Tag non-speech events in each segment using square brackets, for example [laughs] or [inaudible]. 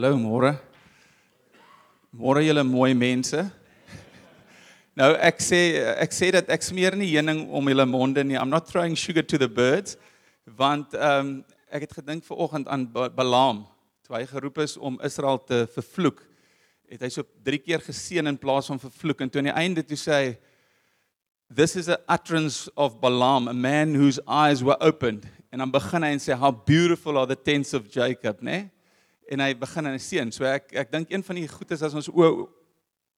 Hallo môre. Môre julle mooi mense. Nou ek sê ek sê dat ek smeer nie heuning om julle monde nie. I'm not throwing sugar to the birds want ehm um, ek het gedink ver oggend aan Balaam toe hy geroep is om Israel te vervloek. Het hy so 3 keer geseën in plaas van vervloek en toe aan die einde toe sê hy This is a utterance of Balaam, a man whose eyes were opened. En dan begin hy en sê how beautiful are the tents of Jacob, né? Nee? En hy begin in 'n seën. So ek ek dink een van die goedes as ons o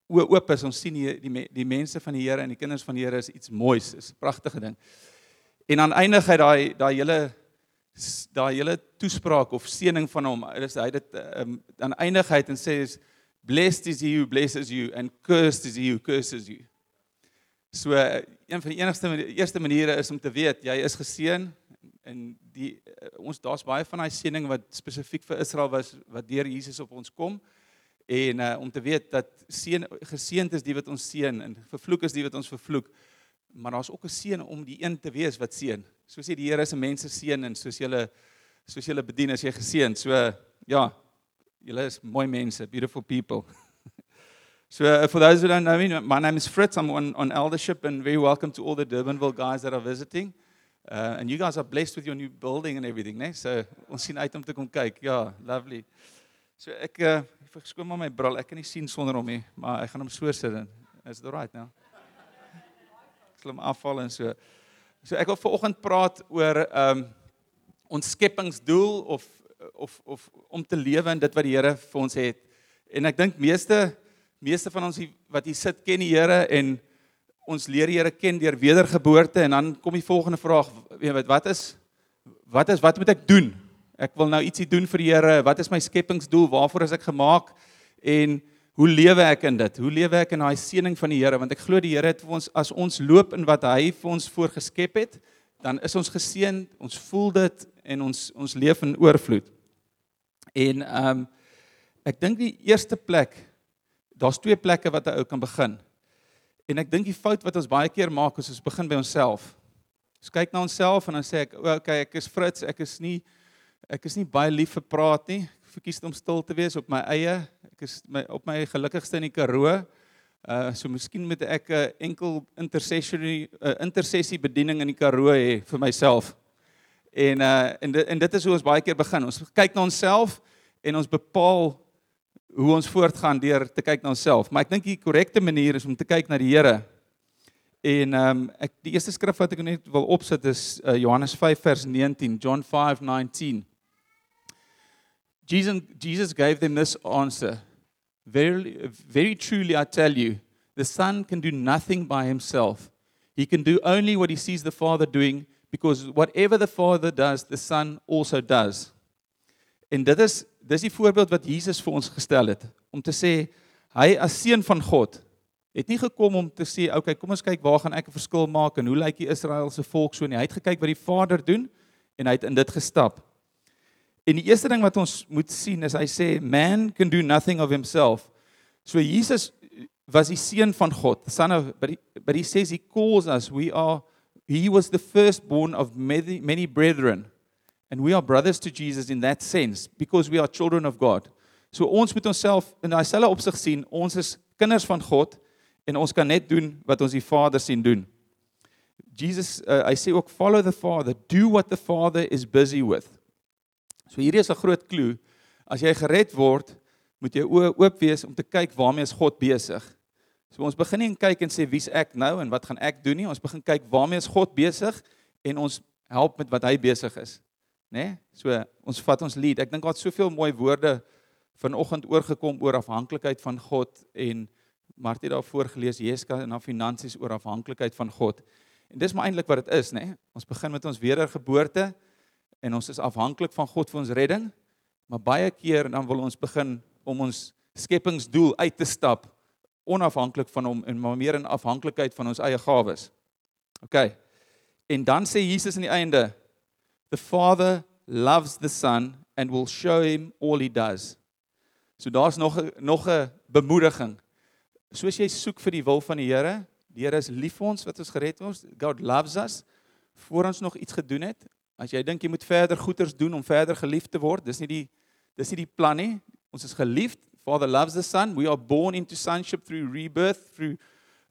o oop is, ons sien die die, die mense van die Here en die kinders van die Here is iets moois, is 'n pragtige ding. En aan eindigheid daai daai hele daai hele toespraak of seëning van hom, is hy dit um, aan eindigheid en sê is blessed is he who blesses you and cursed is he who curses you. So een van die enigste eerste maniere is om te weet jy is geseën en die uh, ons daar's baie van daai seëning wat spesifiek vir Israel was wat deur Jesus op ons kom. En uh, om te weet dat seën geseënd is die wat ons seën en vervloek is die wat ons vervloek. Maar daar's ook 'n seën om die een te wees wat seën. Soos sê die Here 'n mense seën en soos julle soos julle bedien as jy geseën so ja julle is mooi mense beautiful people. [laughs] So uh, for those who don't know me, my name is Fritz. I'm on, on eldership and very welcome to all the Durbanville guys that are visiting. Uh and you guys are blessed with your new building and everything, né? So ons sien uit om te kom kyk. Ja, lovely. So ek uh ek skoon maar my bril. Ek kan nie sien sonder hom nie, maar ek gaan hom so sit dan. Is dit right nou? Ek sal hom afval en so. So ek wil vanoggend praat oor um ons skepingsdoel of of of om te lewe in dit wat die Here vir ons het. En ek dink meeste meeste van ons wat hier sit ken die Here en ons leer die Here ken deur wedergeboorte en dan kom die volgende vraag, weet wat wat is wat is wat moet ek doen? Ek wil nou ietsie doen vir die Here. Wat is my skepingsdoel? Waarvoor is ek gemaak? En hoe lewe ek in dit? Hoe lewe ek in daai seëning van die Here? Want ek glo die Here het vir ons as ons loop in wat hy vir ons voorgeskep het, dan is ons geseën, ons voel dit en ons ons leef in oorvloed. En ehm um, ek dink die eerste plek, daar's twee plekke wat 'n ou kan begin. En ek dink die fout wat ons baie keer maak is ons begin by onsself. Ons kyk na onsself en dan sê ek, "Oké, okay, ek is Fritz, ek is nie ek is nie baie lief vir praat nie. Ek verkies om stil te wees op my eie. Ek is my op my gelukkigste in die Karoo. Uh so miskien moet ek 'n uh, enkel intercessory uh, intersessie bediening in die Karoo hê vir myself." En uh en dit, en dit is hoe ons baie keer begin. Ons kyk na onsself en ons bepaal hoe ons voortgaan deur te kyk na onsself, maar ek dink die korrekte manier is om te kyk na die Here. En ehm um, ek die eerste skrif wat ek net wil opsit is uh, Johannes 5 vers 19, John 5:19. Jesus Jesus gave them this answer. Very very truly I tell you, the son can do nothing by himself. He can do only what he sees the father doing because whatever the father does, the son also does. En dit is dis die voorbeeld wat Jesus vir ons gestel het om te sê hy as seun van God het nie gekom om te sê okay kom ons kyk waar gaan ek 'n verskil maak en hoe lyk die Israeliese volk so nie. Hy het gekyk wat die Vader doen en hy het in dit gestap. En die eerste ding wat ons moet sien is hy sê man can do nothing of himself. So Jesus was die seun van God. Son of but he, but he says he calls us. We are he was the firstborn of many many brethren And we are brothers to Jesus in that sense because we are children of God. So ons moet onsself in daai selfe opsig sien, ons is kinders van God en ons kan net doen wat ons die Vader sien doen. Jesus uh, hy sê ook follow the Father, do what the Father is busy with. So hierdie is 'n groot klou. As jy gered word, moet jy oop wees om te kyk waarmee is God besig. So ons begin nie kyk en sê wie's ek nou en wat gaan ek doen nie. Ons begin kyk waarmee is God besig en ons help met wat hy besig is Nee? So ons vat ons lead. Ek dink daar het soveel mooi woorde vanoggend oorgekom oor afhanklikheid van God en Martie daarvoor gelees Jeska en na finansies oor afhanklikheid van God. En dis maar eintlik wat dit is, nê? Nee? Ons begin met ons wedergeboorte en ons is afhanklik van God vir ons redding. Maar baie keer dan wil ons begin om ons skepingsdoel uit te stap onafhanklik van hom en maar meer in afhanklikheid van ons eie gawes. OK. En dan sê Jesus aan die einde, The Father loves the Son and will show him all he does. So daar's nog nog 'n bemoediging. Soos jy soek vir die wil van die Here, die Here is lief vir ons wat ons gered ons. God loves us voor ons nog iets gedoen het. As jy dink jy moet verder goeders doen om verder geliefd te word, dis nie die dis nie die plan nie. Ons is geliefd. Father loves the son. We are born into sonship through rebirth, through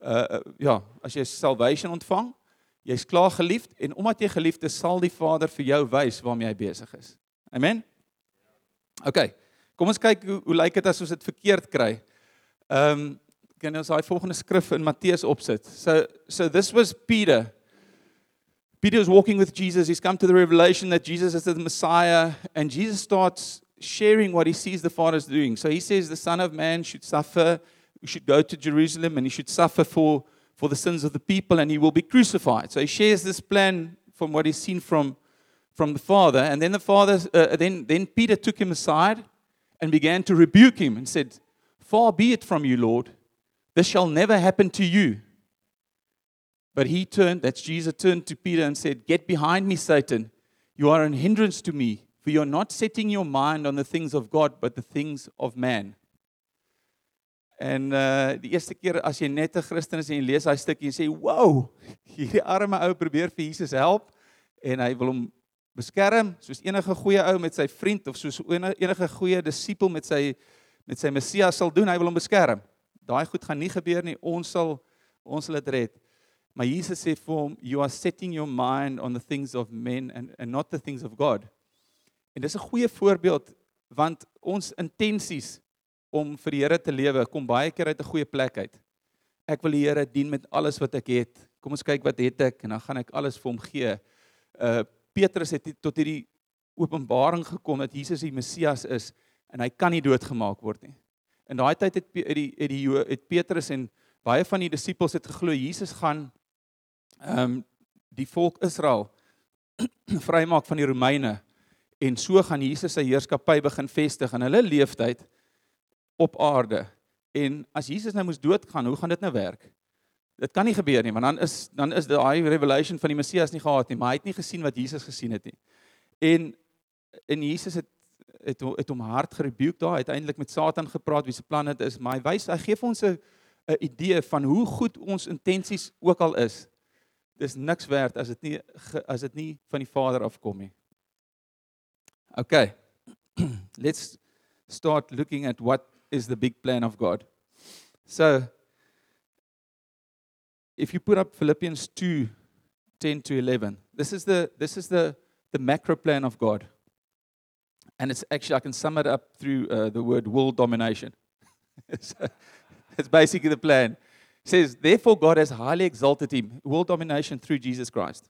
uh, uh ja, as jy salvation ontvang, jy's klaar geliefd en omdat jy geliefd is, sal die Vader vir jou wys waarmee hy besig is. Amen. OK. Kom ons kyk hoe hoe lyk dit as ons dit verkeerd kry. Ehm um, kan ons daai volgende skrif in Matteus opsit. So so this was Peter. Peter was walking with Jesus. He's come to the revelation that Jesus is the Messiah and Jesus starts sharing what he sees the Father's doing. So he says the Son of Man should suffer, he should go to Jerusalem and he should suffer for for the sins of the people and he will be crucified. So he shares this plan from what he's seen from from the Father and then the Father uh, then then Peter took him aside and began to rebuke him and said, "Far be it from you, Lord." This shall never happen to you. But he turned, that's Jesus turned to Peter and said, Get behind me, Satan. You are an hindrance to me, for you're not setting your mind on the things of God, but the things of man. En uh die eerste keer as jy net 'n Christen is en jy lees daai stukkie en sê, "Wow, hierdie arme ou probeer vir Jesus help en hy wil hom beskerm soos enige goeie ou met sy vriend of soos enige goeie disipel met sy met sy Messias sal doen, hy wil hom beskerm." daai goed gaan nie gebeur nie. Ons sal ons sal dit red. Maar Jesus sê vir hom, you are setting your mind on the things of men and and not the things of God. En dis 'n goeie voorbeeld want ons intensies om vir die Here te lewe kom baie keer uit 'n goeie plek uit. Ek wil die Here dien met alles wat ek het. Kom ons kyk wat het ek en dan gaan ek alles vir hom gee. Uh Petrus het tot hierdie openbaring gekom dat Jesus die Messias is en hy kan nie doodgemaak word nie. In daai tyd het die het die het Petrus en baie van die disippels het geglo Jesus gaan ehm um, die volk Israel [clears throat] vrymaak van die Romeine en so gaan Jesus sy heerskappy begin vestig in hulle leeftyd op aarde. En as Jesus nou moes doodgaan, hoe gaan dit nou werk? Dit kan nie gebeur nie, want dan is dan is daai revelation van die Messias nie gehad nie, maar hy het nie gesien wat Jesus gesien het nie. En en Jesus het het het hom hard gerebuke daar, uiteindelik met Satan gepraat wie se plan dit is, maar hy wys hy gee vir ons 'n 'n idee van hoe goed ons intensies ook al is. Dis niks werd as dit nie as dit nie van die Vader afkom nie. Okay. [clears throat] Let's start looking at what is the big plan of God. So if you put up Philippians 2 10 to 11. This is the this is the the macro plan of God. And it's actually, I can sum it up through uh, the word world domination. [laughs] so, it's basically the plan. It says, Therefore, God has highly exalted him, world domination through Jesus Christ.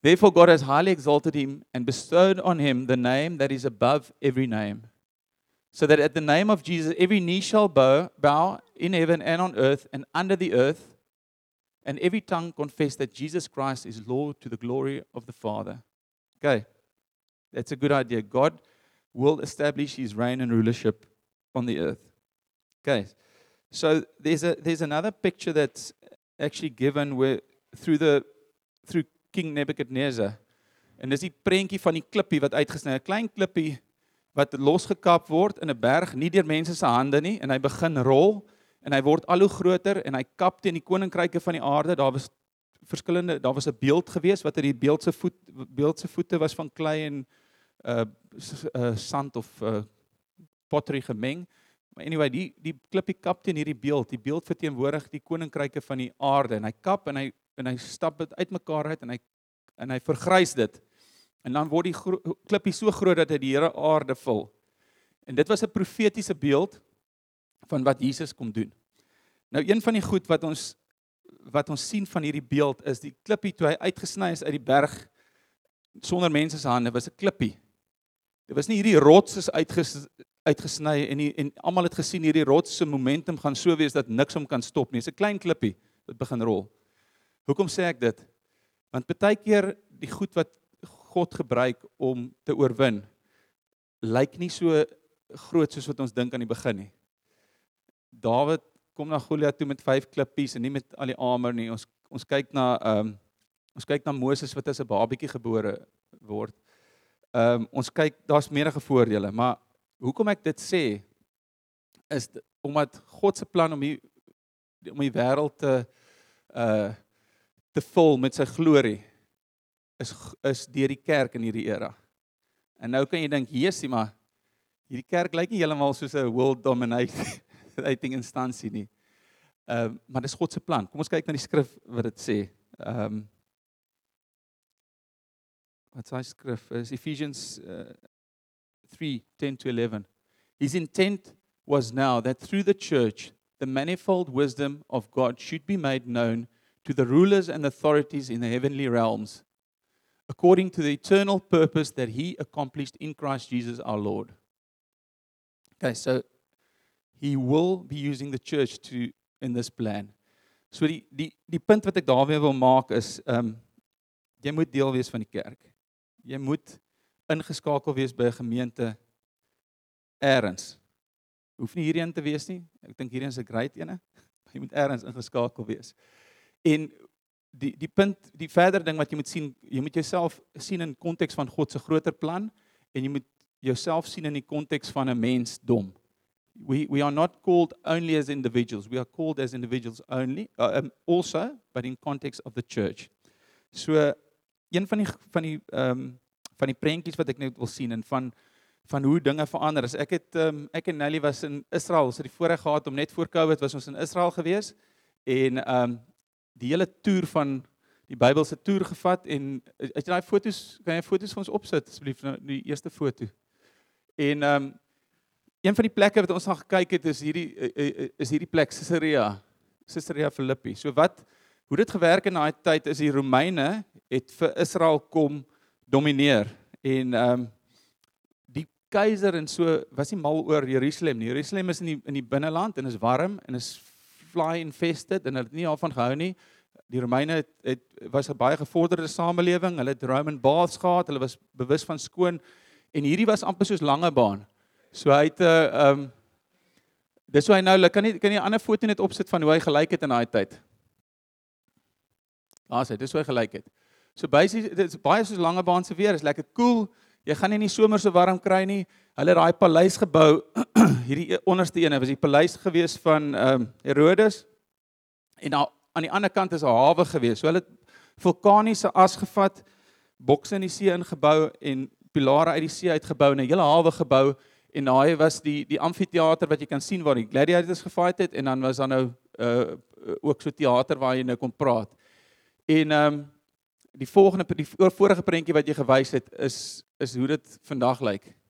Therefore, God has highly exalted him and bestowed on him the name that is above every name. So that at the name of Jesus, every knee shall bow, bow in heaven and on earth and under the earth, and every tongue confess that Jesus Christ is Lord to the glory of the Father. Okay, that's a good idea. God will establish his reign and rulership on the earth. Okay. So there's a there's another picture that's actually given where through the through King Nebuchadnezzar. En dis die prentjie van die klippie wat uitgesny, 'n klein klippie wat losgekap word in 'n berg, nie deur mense se hande nie en hy begin rol en hy word al hoe groter en hy kap teen die koninkryke van die aarde. Daar was verskillende, daar was 'n beeld gewees wat uit die beeld se voet beeld se voete was van klei en uh uh sand of uh pottery gemeng. Maar anyway, die die klippie kap teen hierdie beeld. Die beeld verteenwoordig die koninkryke van die aarde en hy kap en hy en hy stap dit uitmekaar uit en hy en hy vergrys dit. En dan word die klippie so groot dat hy die hele aarde vul. En dit was 'n profetiese beeld van wat Jesus kom doen. Nou een van die goed wat ons wat ons sien van hierdie beeld is die klippie toe hy uitgesny is uit die berg sonder mense se hande was 'n klippie Dit was nie hierdie rots is uitges, uitgesny en die, en almal het gesien hierdie rots se momentum gaan so wees dat niks hom kan stop nie. Dis 'n klein klippie wat begin rol. Hoekom sê ek dit? Want baie keer die goed wat God gebruik om te oorwin lyk nie so groot soos wat ons dink aan die begin nie. Dawid kom na Goliat toe met 5 klippies en nie met al die armer nie. Ons ons kyk na ehm um, ons kyk na Moses wat as 'n babietjie gebore word. Ehm um, ons kyk daar's menige voordele, maar hoekom ek dit sê is omdat God se plan om die om die wêreld te uh te vul met sy glorie is is deur die kerk in hierdie era. En nou kan jy dink, Jesusie, maar hierdie kerk lyk nie heeltemal soos 'n world dominating [laughs] instansie nie. Ehm um, maar dis God se plan. Kom ons kyk na die skrif wat dit sê. Ehm um, Wat sê skrif is Ephesians uh, 3:10 to 11. His intent was now that through the church the manifold wisdom of God should be made known to the rulers and authorities in the heavenly realms according to the eternal purpose that he accomplished in Christ Jesus our Lord. Okay, so he will be using the church to in this plan. So die die die punt wat ek daarmee wil maak is ehm um, jy moet deel wees van die kerk. Jy moet ingeskakel wees by 'n gemeente eers. Hoef nie hierheen te wees nie. Ek dink hierheen is 'n great ene. [laughs] Jy moet eers ingeskakel wees. En die die punt, die verder ding wat jy moet sien, jy moet jouself sien in konteks van God se groter plan en jy moet jouself sien in die konteks van 'n mens dom. We we are not called only as individuals. We are called as individuals only, uh, um, also, but in context of the church. So een van die van die ehm um, van die prentjies wat ek net wil sien en van van hoe dinge verander. As ek het um, ek en Nelly was in Israel, ons het die voorreg gehad om net voor Covid was ons in Israel gewees en ehm um, die hele toer van die Bybelse toer gevat en as jy daai fotos kan jy fotos vir ons opsit asseblief nou die eerste foto. En ehm um, een van die plekke wat ons na gekyk het is hierdie eh, eh, is hierdie plek Caesarea. Caesarea Philippi. So wat hoe dit gewerk in daai tyd is die Romeine het vir Israel kom domineer en ehm um, die keiser en so was nie mal oor Jerusalem nie. Jerusalem is in die in die binneland en is warm en is fly infested en hulle het nie daarvan gehou nie. Die Romeine het, het was 'n baie gevorderde samelewing. Hulle het Roman baths gehad. Hulle was bewus van skoon en hierdie was amper soos lange baan. So hy het 'n uh, ehm um, dis hoe hy nou, kan nie kan nie 'n ander foto net opsit van hoe hy gelyk het in daai tyd. Daar's hy, dis hoe hy gelyk het. So basies dit is baie soos lange baan se weer, is lekker koel. Cool. Jy gaan nie in die somer so warm kry nie. Hulle het daai paleis gebou. [clears throat] Hierdie e-, onderste ene was die paleis gewees van ehm um, Herodes. En daar aan die ander kant is 'n hawe gewees. So hulle het vulkaniese as gevat, bokse in die see ingebou en pilare uit die see uitgebou en 'n hele hawe gebou en daai was die die amfitheater wat jy kan sien waar die gladiators gefight het en dan was daar nou uh ook so teater waar jy nou kon praat. En ehm um, die volgende die vorige prentjie wat jy gewys het is is hoe dit vandag lyk.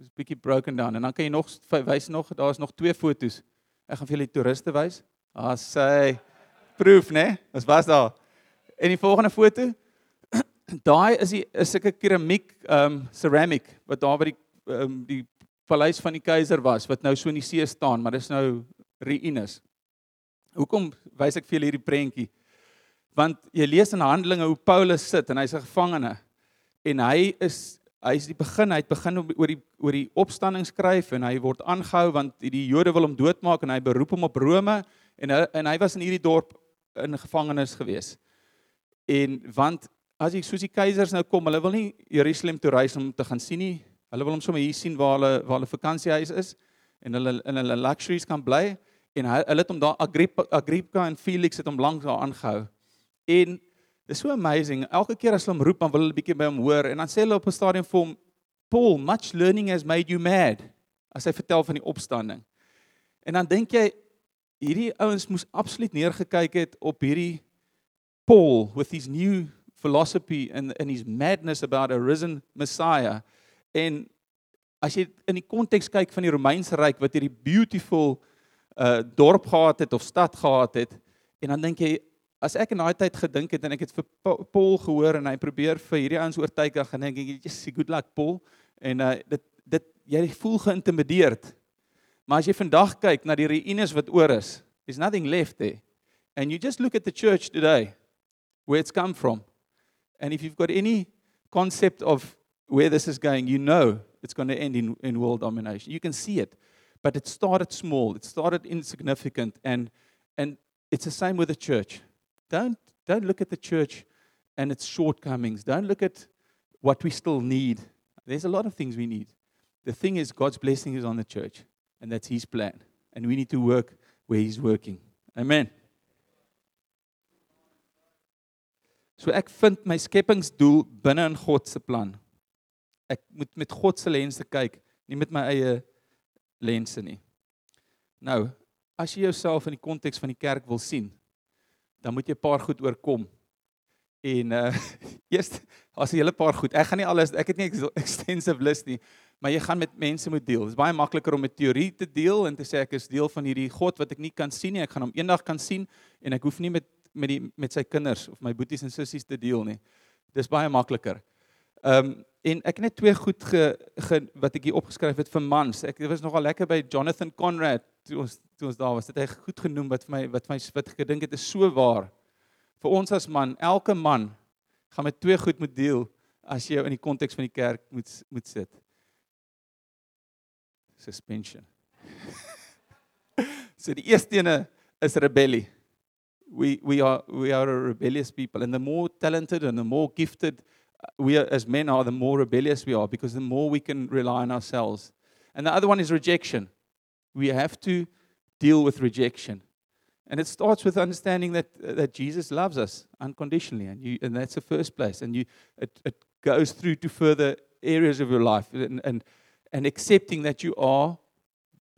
Dis bietjie broken down en dan kan jy nog wys nog daar's nog twee fotos. Ek gaan vir julle die toeriste wys. Ah sê proof, né? Wat was daar? En die volgende foto [clears throat] daai is die is 'n keramiek ehm um, ceramic wat daar by die ehm um, die paleis van die keiser was wat nou so in die see staan, maar dis nou ruïnes. Hoekom wys ek vir julle hierdie prentjie? Want jy lees in Handelinge hoe Paulus sit en hy's 'n gevangene en hy is hy's die begin, hy het begin oor die oor die opstanding skryf en hy word aangehou want die Jode wil hom doodmaak en hy beroep hom op Rome en hy, en hy was in hierdie dorp in gevangenis gewees. En want as jy soos die keisers nou kom, hulle wil nie Jerusalem toe reis om te gaan sien nie. Hulle wil hom sommer hier sien waar hulle waar hulle vakansiehuis is en hulle in hulle luxuries kan bly en hy, hulle het hom daar Agrippa Agrippa en Felix het hom lank daar aangehou. En dis so amazing. Elke keer as hulle hom roep, dan wil hulle bietjie by hom hoor en dan sê hulle op 'n stadium vir hom, "Paul, much learning has made you mad." As hy vertel van die opstanding. En dan dink jy hierdie ouens moes absoluut neergekyk het op hierdie Paul with his new philosophy and and his madness about a risen Messiah. En as jy in die konteks kyk van die Romeinse ryk wat hierdie beautiful uh dorp gehad het of stad gehad het en dan dink jy as ek in daai tyd gedink het en ek het vir Paul gehoor en hy probeer vir hierdie ouens oortuig dan gaan ek dink jy sê good luck Paul en uh, dit dit jy voel geïntimideerd. Maar as jy vandag kyk na die ruïnes wat oor is, there's nothing left there. And you just look at the church today where it's come from. And if you've got any concept of where this is going, you know it's going to end in in world domination. You can see it. But it started small. It started insignificant and and it's the same with the church. Don't don't look at the church and its shortcomings. Don't look at what we still need. There's a lot of things we need. The thing is God's blessing is on the church and that's his plan and we need to work where he's working. Amen. So ek vind my skepingsdoel binne in God se plan. Ek moet met God se lense kyk nie met my eie lense nie. Nou, as jy jouself in die konteks van die kerk wil sien, dan moet jy 'n paar goed oorkom. En uh [laughs] eers as 'n hele paar goed. Ek gaan nie alles ek het nie extensive list nie, maar jy gaan met mense moet deel. Dit is baie makliker om 'n teorie te deel en te sê ek is deel van hierdie God wat ek nie kan sien nie. Ek gaan hom eendag kan sien en ek hoef nie met met die met sy kinders of my boeties en sissies te deel nie. Dis baie makliker. Ehm um, en ek het net twee goed ge, ge wat ek hier opgeskryf het vir mans. Ek was nogal lekker by Jonathan Conrad toe ons toe ons daar was. Het hy goed genoem wat vir my wat my wat gedink het is so waar. Vir ons as man, elke man gaan met twee goed moet deel as jy in die konteks van die kerk moet moet sit. Suspension. [laughs] so die eerste ene is rebellie. We we are we are a rebellious people and the more talented and the more gifted we are, as men are, the more rebellious we are because the more we can rely on ourselves. And the other one is rejection. We have to deal with rejection. And it starts with understanding that, uh, that Jesus loves us unconditionally. And, you, and that's the first place. And you, it, it goes through to further areas of your life and, and, and accepting that you are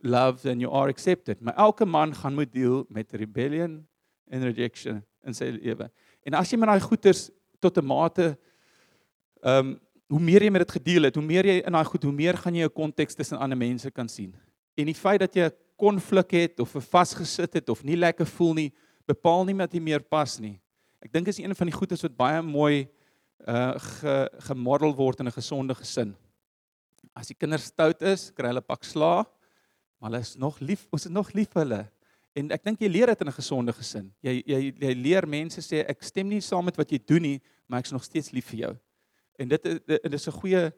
loved and you are accepted. Maar elke man gaan moet deel met rebellion en rejection in sy lewe. En as jy met daai goeters tot 'n mate Ehm um, hoe meer jy met dit gedeel het, hoe meer jy in daai goed, hoe meer gaan jy 'n konteks tussen ander mense kan sien. En die feit dat jy 'n konflik het of vasgesit het of nie lekker voel nie, bepaal nie dat jy meer pas nie. Ek dink is een van die goedes wat baie mooi uh ge, gemodel word in 'n gesonde gesin. As die kinders stout is, kry hulle pak sla, maar hulle is nog lief, ons is nog lief vir hulle. En ek dink jy leer dit in 'n gesonde gesin. Jy jy jy leer mense sê ek stem nie saam met wat jy doen nie, maar ek is nog steeds lief vir jou. En dit dit is 'n goeie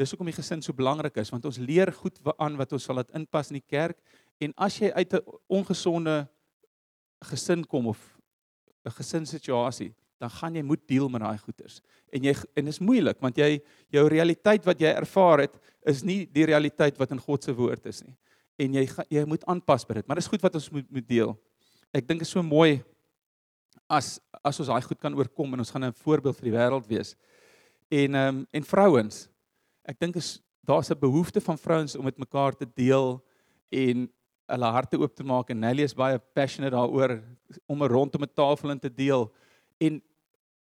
dis hoekom die gesin so belangrik is want ons leer goed aan wat ons sal laat inpas in die kerk en as jy uit 'n ongesonde gesin kom of 'n gesinssituasie dan gaan jy moet deel met daai goeters. En jy en dit is moeilik want jy jou realiteit wat jy ervaar het is nie die realiteit wat in God se woord is nie. En jy jy moet aanpas by dit, maar dis goed wat ons moet moet deel. Ek dink is so mooi as as ons daai goed kan oorkom en ons gaan 'n voorbeeld vir die wêreld wees en ehm um, en vrouens. Ek dink is daar's 'n behoefte van vrouens om met mekaar te deel en hulle harte oop te maak en Nelly is baie passionate daaroor om rondom 'n tafel in te deel en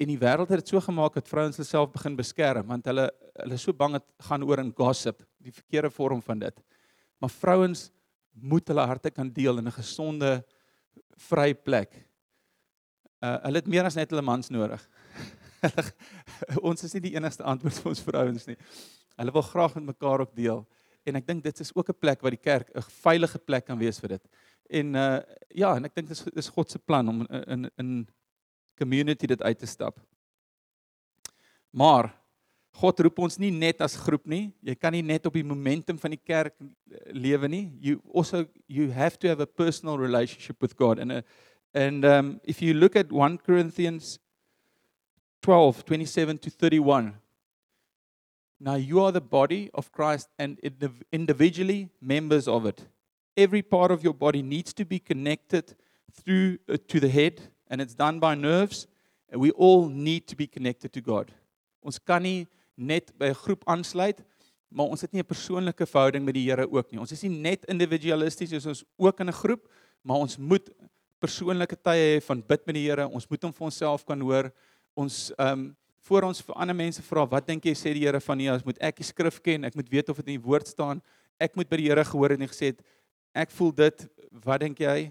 en die wêreld het dit so gemaak dat vrouens hulle self begin beskerm want hulle hulle is so bang dit gaan oor in gossip, die verkeerde vorm van dit. Maar vrouens moet hulle harte kan deel in 'n gesonde vry plek. Uh hulle het meer as net hulle mans nodig. [laughs] ons is nie die enigste antwoord vir ons vrouens nie. Hulle wil graag met mekaar ook deel. En ek dink dit is ook 'n plek waar die kerk 'n veilige plek kan wees vir dit. En uh ja, en ek dink dit is dis God se plan om in in community dit uit te stap. Maar God roep ons nie net as groep nie. Jy kan nie net op die momentum van die kerk eh, lewe nie. You also you have to have a personal relationship with God. And uh, and um if you look at 1 Corinthians 12, 27 to 31. Now you are the body of Christ and individually members of it. Every part of your body needs to be connected through uh, to the head, and it's done by nerves. And we all need to be connected to God. Ons kan nie net by 'n groep aansluit, maar ons het nie 'n persoonlike verhouding met die Here ook nie. Ons is nie net individualisties, ons is ook in 'n groep, maar ons moet persoonlike tye hê van bid met die Here. Ons moet hom vir onsself kan hoor ons ehm um, voor ons vir ander mense vra wat dink jy sê die Here van nie as moet ek die skrif ken? Ek moet weet of dit in die woord staan. Ek moet by die Here gehoor en gesê het ek voel dit. Wat dink jy?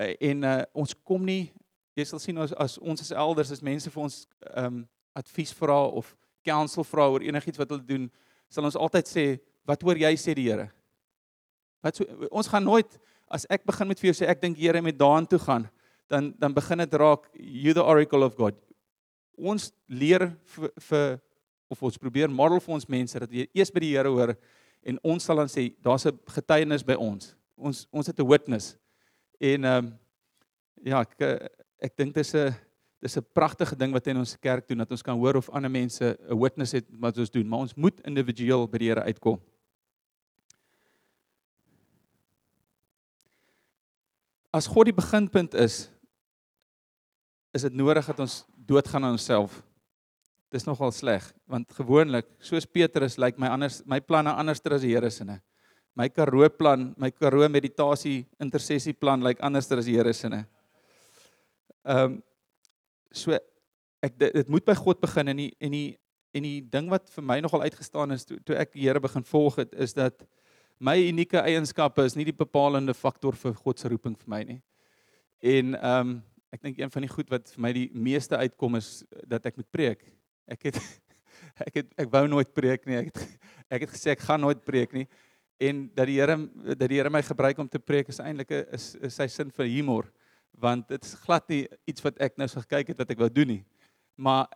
Uh, en uh, ons kom nie jy sal sien as, as ons as elders as mense vir ons ehm um, advies vra of counsel vra oor enigiets wat hulle doen sal ons altyd sê wat hoor jy sê die Here? Wat so, ons gaan nooit as ek begin met vir jou sê ek dink Here moet daarin toe gaan dan dan begin dit raak you the oracle of God ons leer vir, vir of ons probeer model vir ons mense dat jy eers by die Here hoor en ons sal dan sê daar's 'n getuienis by ons. Ons ons het 'n witness. En ehm um, ja, ek ek dink dis 'n dis 'n pragtige ding wat in ons kerk doen dat ons kan hoor of ander mense 'n witness het wat ons doen, maar ons moet individueel by die Here uitkom. As God die beginpunt is, is dit nodig dat ons doodgaan aan onsself. dis nogal sleg want gewoonlik soos Petrus lyk like my anders my planne anders as die Here se. My Karoo plan, my Karoo meditasie intersessie plan lyk like anders as die Here se. Ehm um, so ek dit, dit moet by God begin en die en die en die ding wat vir my nogal uitgestaan is toe, toe ek die Here begin volg het is dat my unieke eienskappe is nie die bepalende faktor vir God se roeping vir my nie. En ehm um, ek dink een van die goed wat vir my die meeste uitkom is dat ek moet preek. Ek het [laughs] ek het ek wou nooit preek nie. Ek het ek het gesê ek gaan nooit preek nie. En dat die Here dat die Here my gebruik om te preek is eintlik is, is sy sin vir humor want dit is glad nie iets wat ek nou so gekyk het wat ek wou doen nie. Maar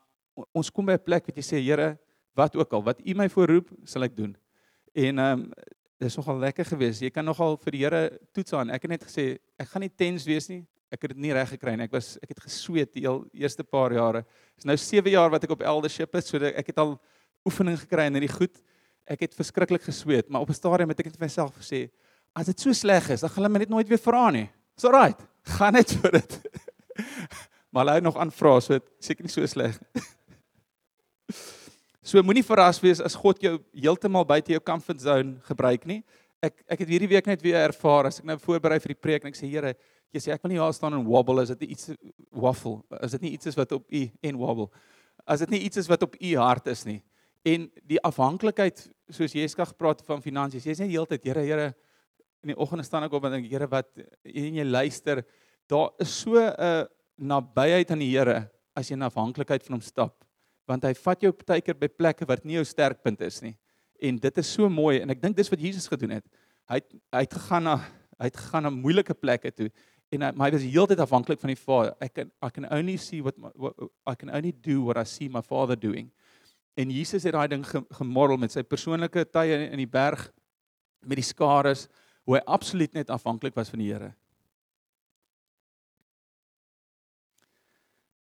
ons kom by 'n plek wat jy sê Here, wat ook al wat U my voorroep, sal ek doen. En ehm um, dis nogal lekker geweest. Jy kan nogal vir die Here toets aan. Ek het net gesê ek gaan nie tens wees nie ek het dit nie reg gekry nie. Ek was ek het gesweet die heel eerste paar jare. Dit is nou 7 jaar wat ek op eldership is, so ek het al oefening gekry in hierdie goed. Ek het verskriklik gesweet, maar op 'n stadium het ek net vir myself gesê, as dit so sleg is, dan gaan hulle my net nooit weer vra nie. It's alright. Gaan net vir dit. [laughs] maar hy nog aanvra, so dit seker nie so sleg nie. [laughs] So moenie verras wees as God jou heeltemal buite jou comfort zone gebruik nie. Ek ek het hierdie week net weer ervaar as ek nou voorberei vir die preek en ek sê Here, jy sê ek wil nie daar staan en wobble as dit iets waffle as dit nie iets is wat op u en wobble as dit nie iets is wat op u hart is nie. En die afhanklikheid soos Jeska gepraat van finansies jy's net heeltyd Here Here in die oggend staan ek op en dink Here wat en jy luister daar is so 'n uh, nabyheid aan die Here as jy in afhanklikheid van hom stap. Want hy vat jou partykeer by plekke wat nie jou sterkpunt is nie. En dit is so mooi en ek dink dis wat Jesus gedoen het. Hy het, hy het gegaan na hy het gegaan na moeilike plekke toe en hy, hy was heeltyd afhanklik van die Vader. I can I can only see what, my, what I can only do what I see my Father doing. En Jesus het daai ding gemorrel met sy persoonlike tye in die berg met die skares hoe hy absoluut net afhanklik was van die Here.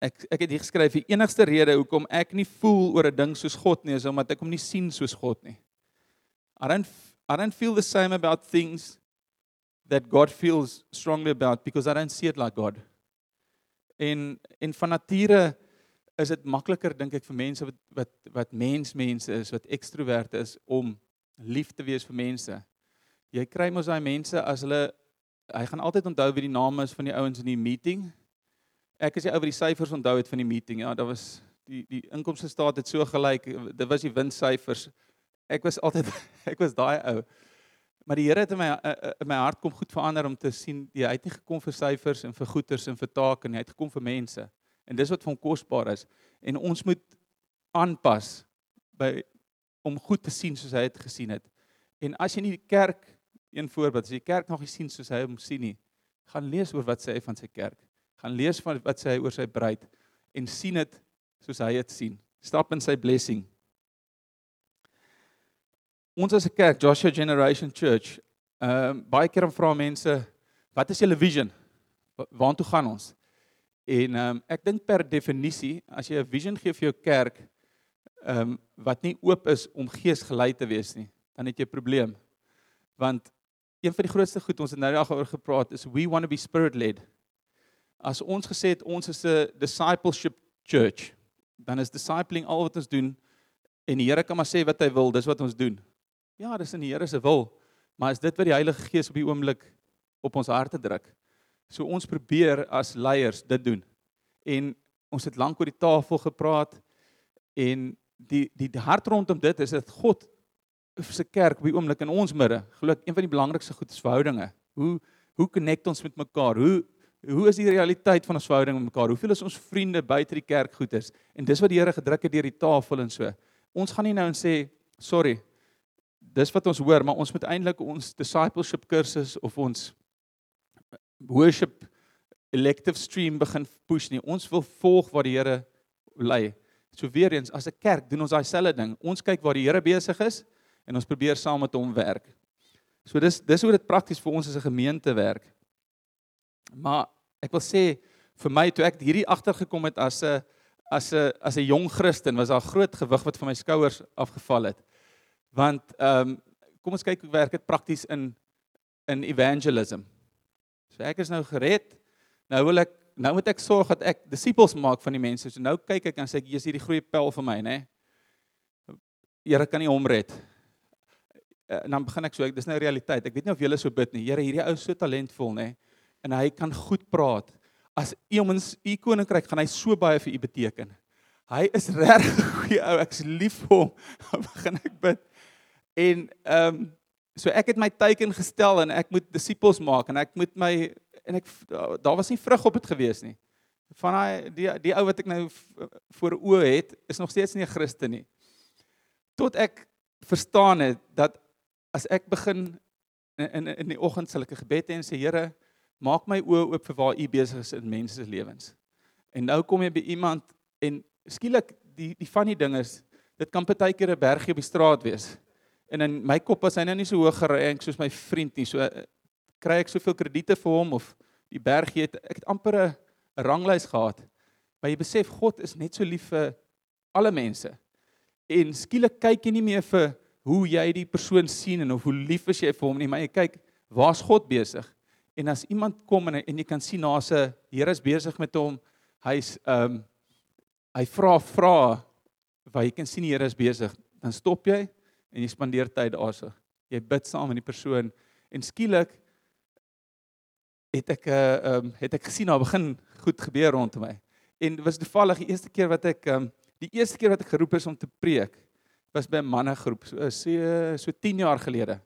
Ek ek het hier geskryf die enigste rede hoekom ek nie voel oor 'n ding soos God nie is omdat ek hom nie sien soos God nie. I don't I don't feel the same about things that God feels strongly about because I don't see it like God. En en van nature is dit makliker dink ek vir mense wat wat wat mensmense is, wat ekstroverte is om lief te wees vir mense. Jy kry mos daai mense as hulle hy gaan altyd onthou wie die name is van die ouens in die meeting. Ek as jy oor die syfers onthou het van die meeting. Ja, daar was die die inkomste staat het so gelyk. Dit was die winssyfers. Ek was altyd [laughs] ek was daai ou. Maar die Here het in my eh, eh, in my hart kom goed verander om te sien jy het nie gekom vir syfers en vir goederes en vir take nie, hy het gekom vir mense. En dis wat van kosbaar is. En ons moet aanpas by om goed te sien soos hy dit gesien het. En as jy nie die kerk een voorbeeld, as jy die kerk nog nie sien soos hy hom sien nie, gaan lees oor wat sê hy van sy kerk. Gaan lees van wat sê hy oor sy bruid en sien dit soos hy dit sien. Stap in sy blessing. Ons as 'n kerk, Joshua Generation Church, ehm uh, baie keer vra mense, wat is julle vision? Waartoe gaan ons? En ehm um, ek dink per definisie, as jy 'n vision gee vir jou kerk, ehm um, wat nie oop is om geesgelei te wees nie, dan het jy 'n probleem. Want een van die grootste goed ons het nou daag oor gepraat is we want to be spirit led. As ons gesê het ons is 'n discipleship church, dan is discipling al wat ons doen en die Here kan maar sê wat hy wil, dis wat ons doen. Ja, dis in die Here se wil, maar is dit wat die Heilige Gees op die oomblik op ons harte druk. So ons probeer as leiers dit doen. En ons het lank oor die tafel gepraat en die die, die hart rondom dit is dat God sy kerk op die oomblik in ons midde, glo ek een van die belangrikste goed is verhoudinge. Hoe hoe connect ons met mekaar? Hoe hoe is die realiteit van ons verhouding met mekaar? Hoeveel is ons vriende buite die kerk goed is? En dis wat die Here gedruk het deur die tafel en so. Ons gaan nie nou en sê sorry, dis wat ons hoor, maar ons moet eintlik ons discipleship kursus of ons worship elective stream begin push nie. Ons wil volg wat die Here lei. So weer eens, as 'n kerk doen ons daai selfde ding. Ons kyk waar die Here besig is en ons probeer saam met hom werk. So dis dis hoe dit prakties vir ons as 'n gemeente werk. Maar ek wil sê vir my toe ek hierdie agtergekom het as 'n as 'n as 'n jong Christen was daar groot gewig wat van my skouers afgeval het. Want ehm um, kom ons kyk hoe werk dit prakties in in evangelism. So ek is nou gered. Nou wil ek nou moet ek sorg dat ek disippels maak van die mense. So nou kyk ek en sê ek jy's hierdie groot pel vir my, né? Here kan nie hom red. Eh, en dan begin ek so, ek dis nou realiteit. Ek weet nie of julle so bid nie. Here, hierdie ou so talentvol, né? En hy kan goed praat. As u hom in u koninkryk gaan hy so baie vir u beteken. Hy is regtig 'n goeie ou. Ek's lief vir hom. [laughs] Dan begin ek bid. En ehm um, so ek het my teiken gestel en ek moet disippels maak en ek moet my en ek daar was nie vrug op dit gewees nie. Van daai die die ou wat ek nou voor oë het, is nog steeds nie 'n Christen nie. Tot ek verstaan het dat as ek begin in in, in die oggend sal ek 'n gebed hê en sê Here, maak my oë oop vir waar U besig is in mense se lewens. En nou kom jy by iemand en skielik die die van die ding is dit kan partykeer 'n bergie op die straat wees. En in my kop is hy nou nie so hoog gerank soos my vriend nie. So kry ek soveel krediete vir hom of die berg het ek het amper 'n ranglys gehad. Maar jy besef God is net so lief vir alle mense. En skielik kyk jy nie meer vir hoe jy die persoon sien en of hoe lief is jy vir hom nie, maar jy kyk waar's God besig. En as iemand kom en en jy kan sien daar's 'n Here is besig met hom. Hy's ehm um, hy vra vra waar jy kan sien die Here is besig, dan stop jy en jy spandeer tyd daarso. Jy bid saam met die persoon en skielik het ek 'n uh, eh, ehm um, het ek gesien daar begin goed gebeur rondom my. En dit was toevallig die eerste keer wat ek ehm um, die eerste keer wat ek geroep is om te preek was by 'n mannegroep so so so 10 jaar gelede.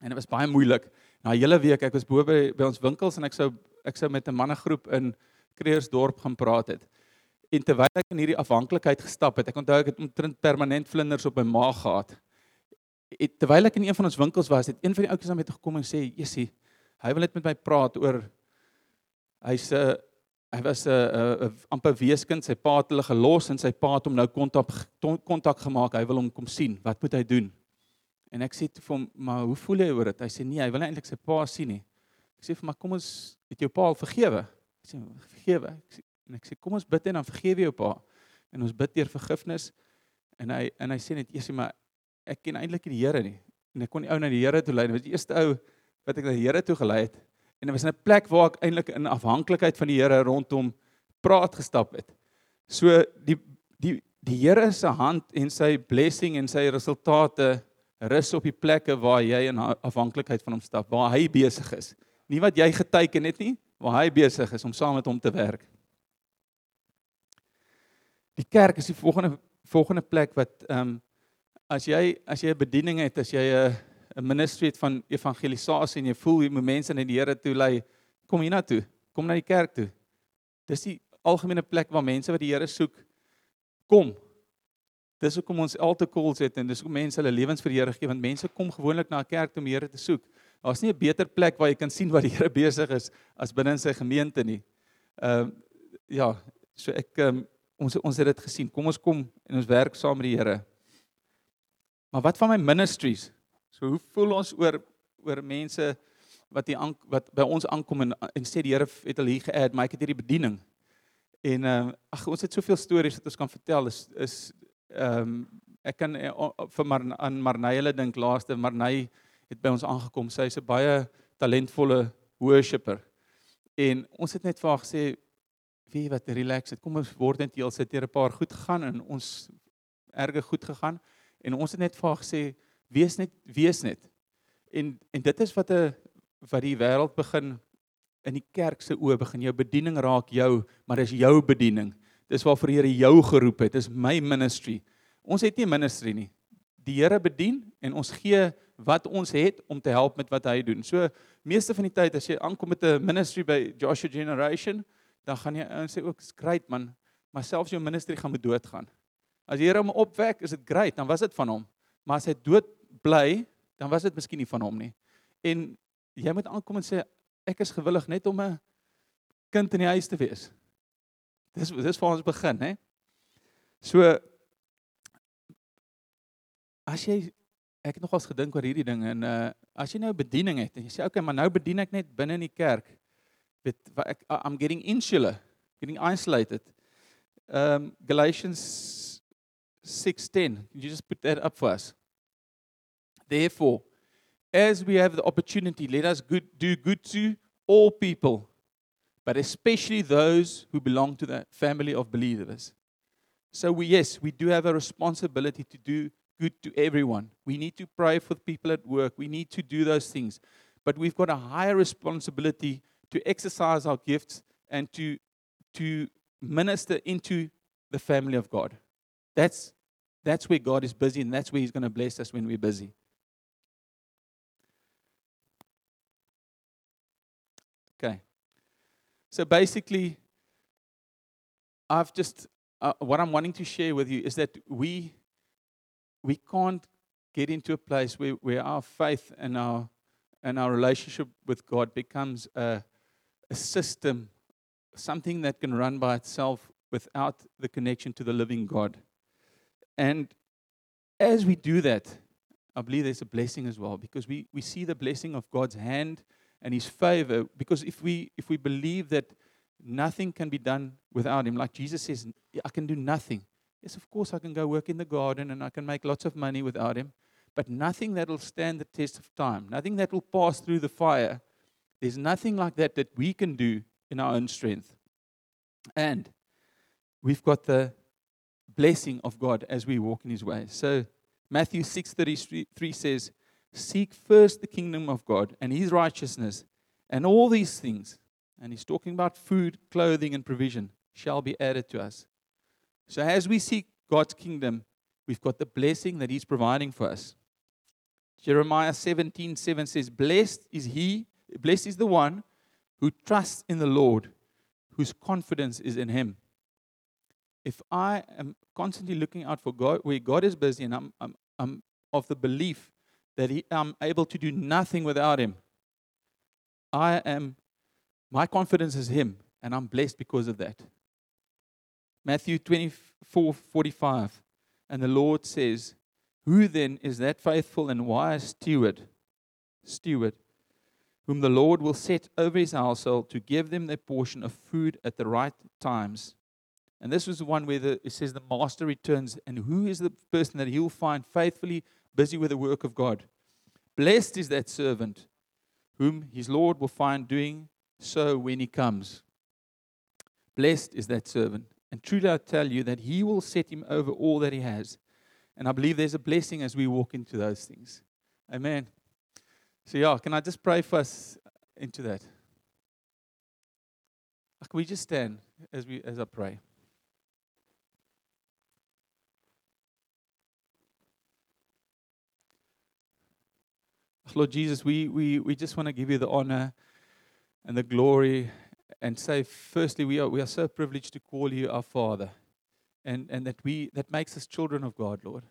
En dit was baie moeilik. Na hele week ek was bo by by ons winkels en ek sou ek sou met 'n mannegroep in Kreersdorp gaan praat het. En terwyl ek in hierdie afhanklikheid gestap het, ek onthou ek het omtrent permanent vlinders op my maag gehad. En terwyl ek in een van ons winkels was, het een van die ouetjies aan my toe gekom en sê, "Jessie, Hy wil net met my praat oor hy's 'n hy was 'n amper weeskind, sy pa het hulle gelos en sy pa het hom nou kontak kontak gemaak. Hy wil hom kom sien. Wat moet hy doen? En ek sê vir hom, "Maar hoe voel jy oor dit?" Hy sê, "Nee, hy wil eintlik sy pa sien nie." Ek sê vir maar kom ons het jou pa al vergewe. Hy sê, "Vergewe." Ek sê en ek sê, "Kom ons bid en dan vergewe jou pa." En ons bid deur vergifnis. En hy en hy sê net, "Eers maar ek ken eintlik die Here nie." En ek kon die ou na die Here toe lei. Dit was die eerste ou wat ek na die Here toe gelei het en dit was 'n plek waar ek eintlik in afhanklikheid van die Here rondom praat gestap het. So die die die Here se hand en sy blessing en sy resultate rus op die plekke waar jy in afhanklikheid van hom stap, waar hy besig is. Nie wat jy geteken het nie, waar hy besig is om saam met hom te werk. Die kerk is die volgende volgende plek wat ehm um, as jy as jy 'n bediening het, as jy 'n 'n ministry het van evangelisasie en jy voel jy moet mense na die Here toe lei, kom hiernatoe. Kom na die kerk toe. Dis die algemene plek waar mense wat die Here soek kom. Dis hoekom ons alte calls het en dis hoekom mense hulle lewens vir die Here gee want mense kom gewoonlik na 'n kerk om die Here te soek. Daar's nie 'n beter plek waar jy kan sien wat die Here besig is as binne in sy gemeente nie. Ehm uh, ja, so ek um, ons ons het dit gesien. Kom ons kom en ons werk saam met die Here. Maar wat van my ministries? So hoe voel ons oor oor mense wat hier aan wat by ons aankom en en sê die Here het hulle hier geadd, maar ek het hierdie bediening. En uh, ag ons het soveel stories wat ons kan vertel is is ehm um, ek kan uh, vir maar aan Marnay hulle dink laaste Marnay het by ons aangekom. Sy is 'n baie talentvolle worshipper. En ons het net vir haar gesê wie wat relax het. Kom ons word net heel sit hier 'n paar goed gegaan en ons erge goed gegaan en ons het net vir haar gesê wees net wees net. En en dit is wat 'n wat die wêreld begin in die kerk se oë begin jou bediening raak jou, maar dis jou bediening. Dis waarvoor die Here jou geroep het. Dis my ministry. Ons het nie 'n ministry nie. Die Here bedien en ons gee wat ons het om te help met wat hy doen. So meeste van die tyd as jy aankom met 'n ministry by Joshua Generation, dan gaan jy ouens sê ook, "Dis great man, maar selfs jou ministry gaan moet doodgaan." As die Here hom opwek, is dit great, dan was dit van hom. Maar as hy dood bly, dan was dit miskien nie van hom nie. En jy moet aankom en sê ek is gewillig net om 'n kind in die huis te wees. Dis dis waar ons begin, hè. So as jy ek het nogals gedink oor hierdie ding en uh as jy nou 'n bediening het en jy sê okay, maar nou bedien ek net binne in die kerk. Wat ek I'm getting insular, getting isolated. Um Galatians 6:10. You just put that up for us. Therefore, as we have the opportunity, let us good, do good to all people, but especially those who belong to the family of believers. So, we, yes, we do have a responsibility to do good to everyone. We need to pray for people at work. We need to do those things. But we've got a higher responsibility to exercise our gifts and to, to minister into the family of God. That's, that's where God is busy, and that's where He's going to bless us when we're busy. Okay. So basically, I've just, uh, what I'm wanting to share with you is that we, we can't get into a place where, where our faith and our, and our relationship with God becomes a, a system, something that can run by itself without the connection to the living God. And as we do that, I believe there's a blessing as well because we, we see the blessing of God's hand and his favor. Because if we if we believe that nothing can be done without him, like Jesus says, I can do nothing. Yes, of course I can go work in the garden and I can make lots of money without him, but nothing that will stand the test of time, nothing that will pass through the fire. There's nothing like that that we can do in our own strength. And we've got the blessing of God as we walk in his ways. So Matthew 6:33 says, Seek first the kingdom of God and his righteousness, and all these things, and he's talking about food, clothing, and provision, shall be added to us. So as we seek God's kingdom, we've got the blessing that he's providing for us. Jeremiah 17:7 7 says, Blessed is he, blessed is the one who trusts in the Lord, whose confidence is in him. If I am constantly looking out for God, where God is busy, and I'm, I'm, I'm of the belief that he, I'm able to do nothing without him. I am, my confidence is him, and I'm blessed because of that. Matthew 24 45. And the Lord says, Who then is that faithful and wise steward? Steward, whom the Lord will set over his household to give them their portion of food at the right times. And this was the one where the, it says the master returns. And who is the person that he'll find faithfully busy with the work of God. Blessed is that servant whom his Lord will find doing so when he comes. Blessed is that servant. And truly I tell you that he will set him over all that he has. And I believe there's a blessing as we walk into those things. Amen. So, yeah, can I just pray for us into that? Can we just stand as, we, as I pray? Lord Jesus, we, we, we just want to give you the honor and the glory and say, firstly, we are, we are so privileged to call you our Father and, and that, we, that makes us children of God, Lord.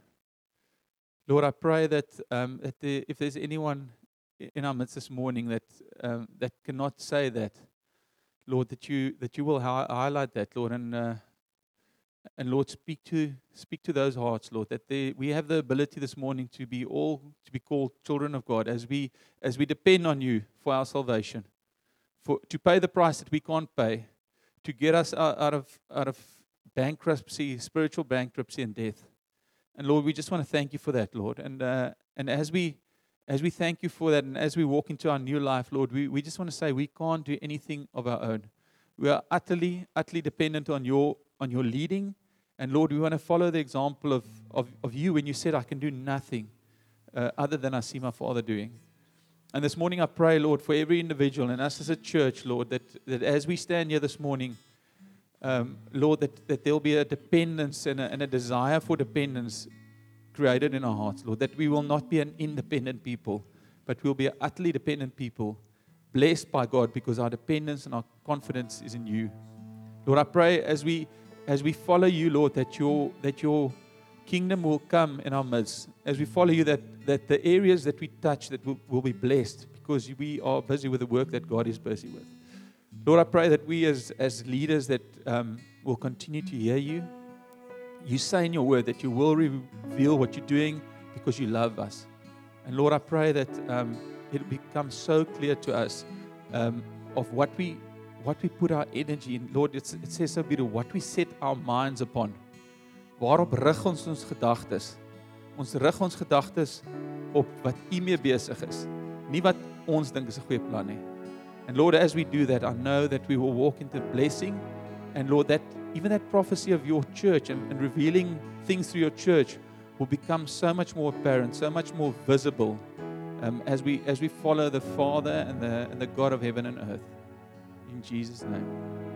Lord, I pray that, um, that the, if there's anyone in our midst this morning that, um, that cannot say that, Lord, that you, that you will hi- highlight that, Lord, and uh, and Lord, speak to speak to those hearts, Lord, that they, we have the ability this morning to be all to be called children of God as we as we depend on you for our salvation, for to pay the price that we can't pay, to get us out, out of out of bankruptcy, spiritual bankruptcy, and death. And Lord, we just want to thank you for that, Lord. And uh, and as we as we thank you for that, and as we walk into our new life, Lord, we, we just want to say we can't do anything of our own. We are utterly, utterly dependent on your on your leading. And Lord, we want to follow the example of, of, of you when you said, I can do nothing uh, other than I see my Father doing. And this morning I pray, Lord, for every individual and us as a church, Lord, that, that as we stand here this morning, um, Lord, that, that there'll be a dependence and a, and a desire for dependence created in our hearts, Lord, that we will not be an independent people, but we'll be an utterly dependent people, blessed by God because our dependence and our confidence is in you. Lord, I pray as we as we follow you, Lord, that your that your kingdom will come in our midst. As we follow you, that that the areas that we touch that will, will be blessed because we are busy with the work that God is busy with. Lord, I pray that we as as leaders that um, will continue to hear you. You say in your word that you will reveal what you're doing because you love us. And Lord, I pray that um, it becomes so clear to us um, of what we what we put our energy in. Lord, it, it says so beautiful, what we set our minds upon. Waarop rig ons ons gedagtes? Ons rig ons gedagtes op wat U mee besig is, nie wat ons dink is 'n goeie plan nie. And Lord, as we do that, I know that we will walk into blessing. And Lord, that even that prophecy of your church and, and revealing things through your church will become so much more apparent, so much more visible um, as, we, as we follow the Father and the, and the God of heaven and earth. In Jesus' name.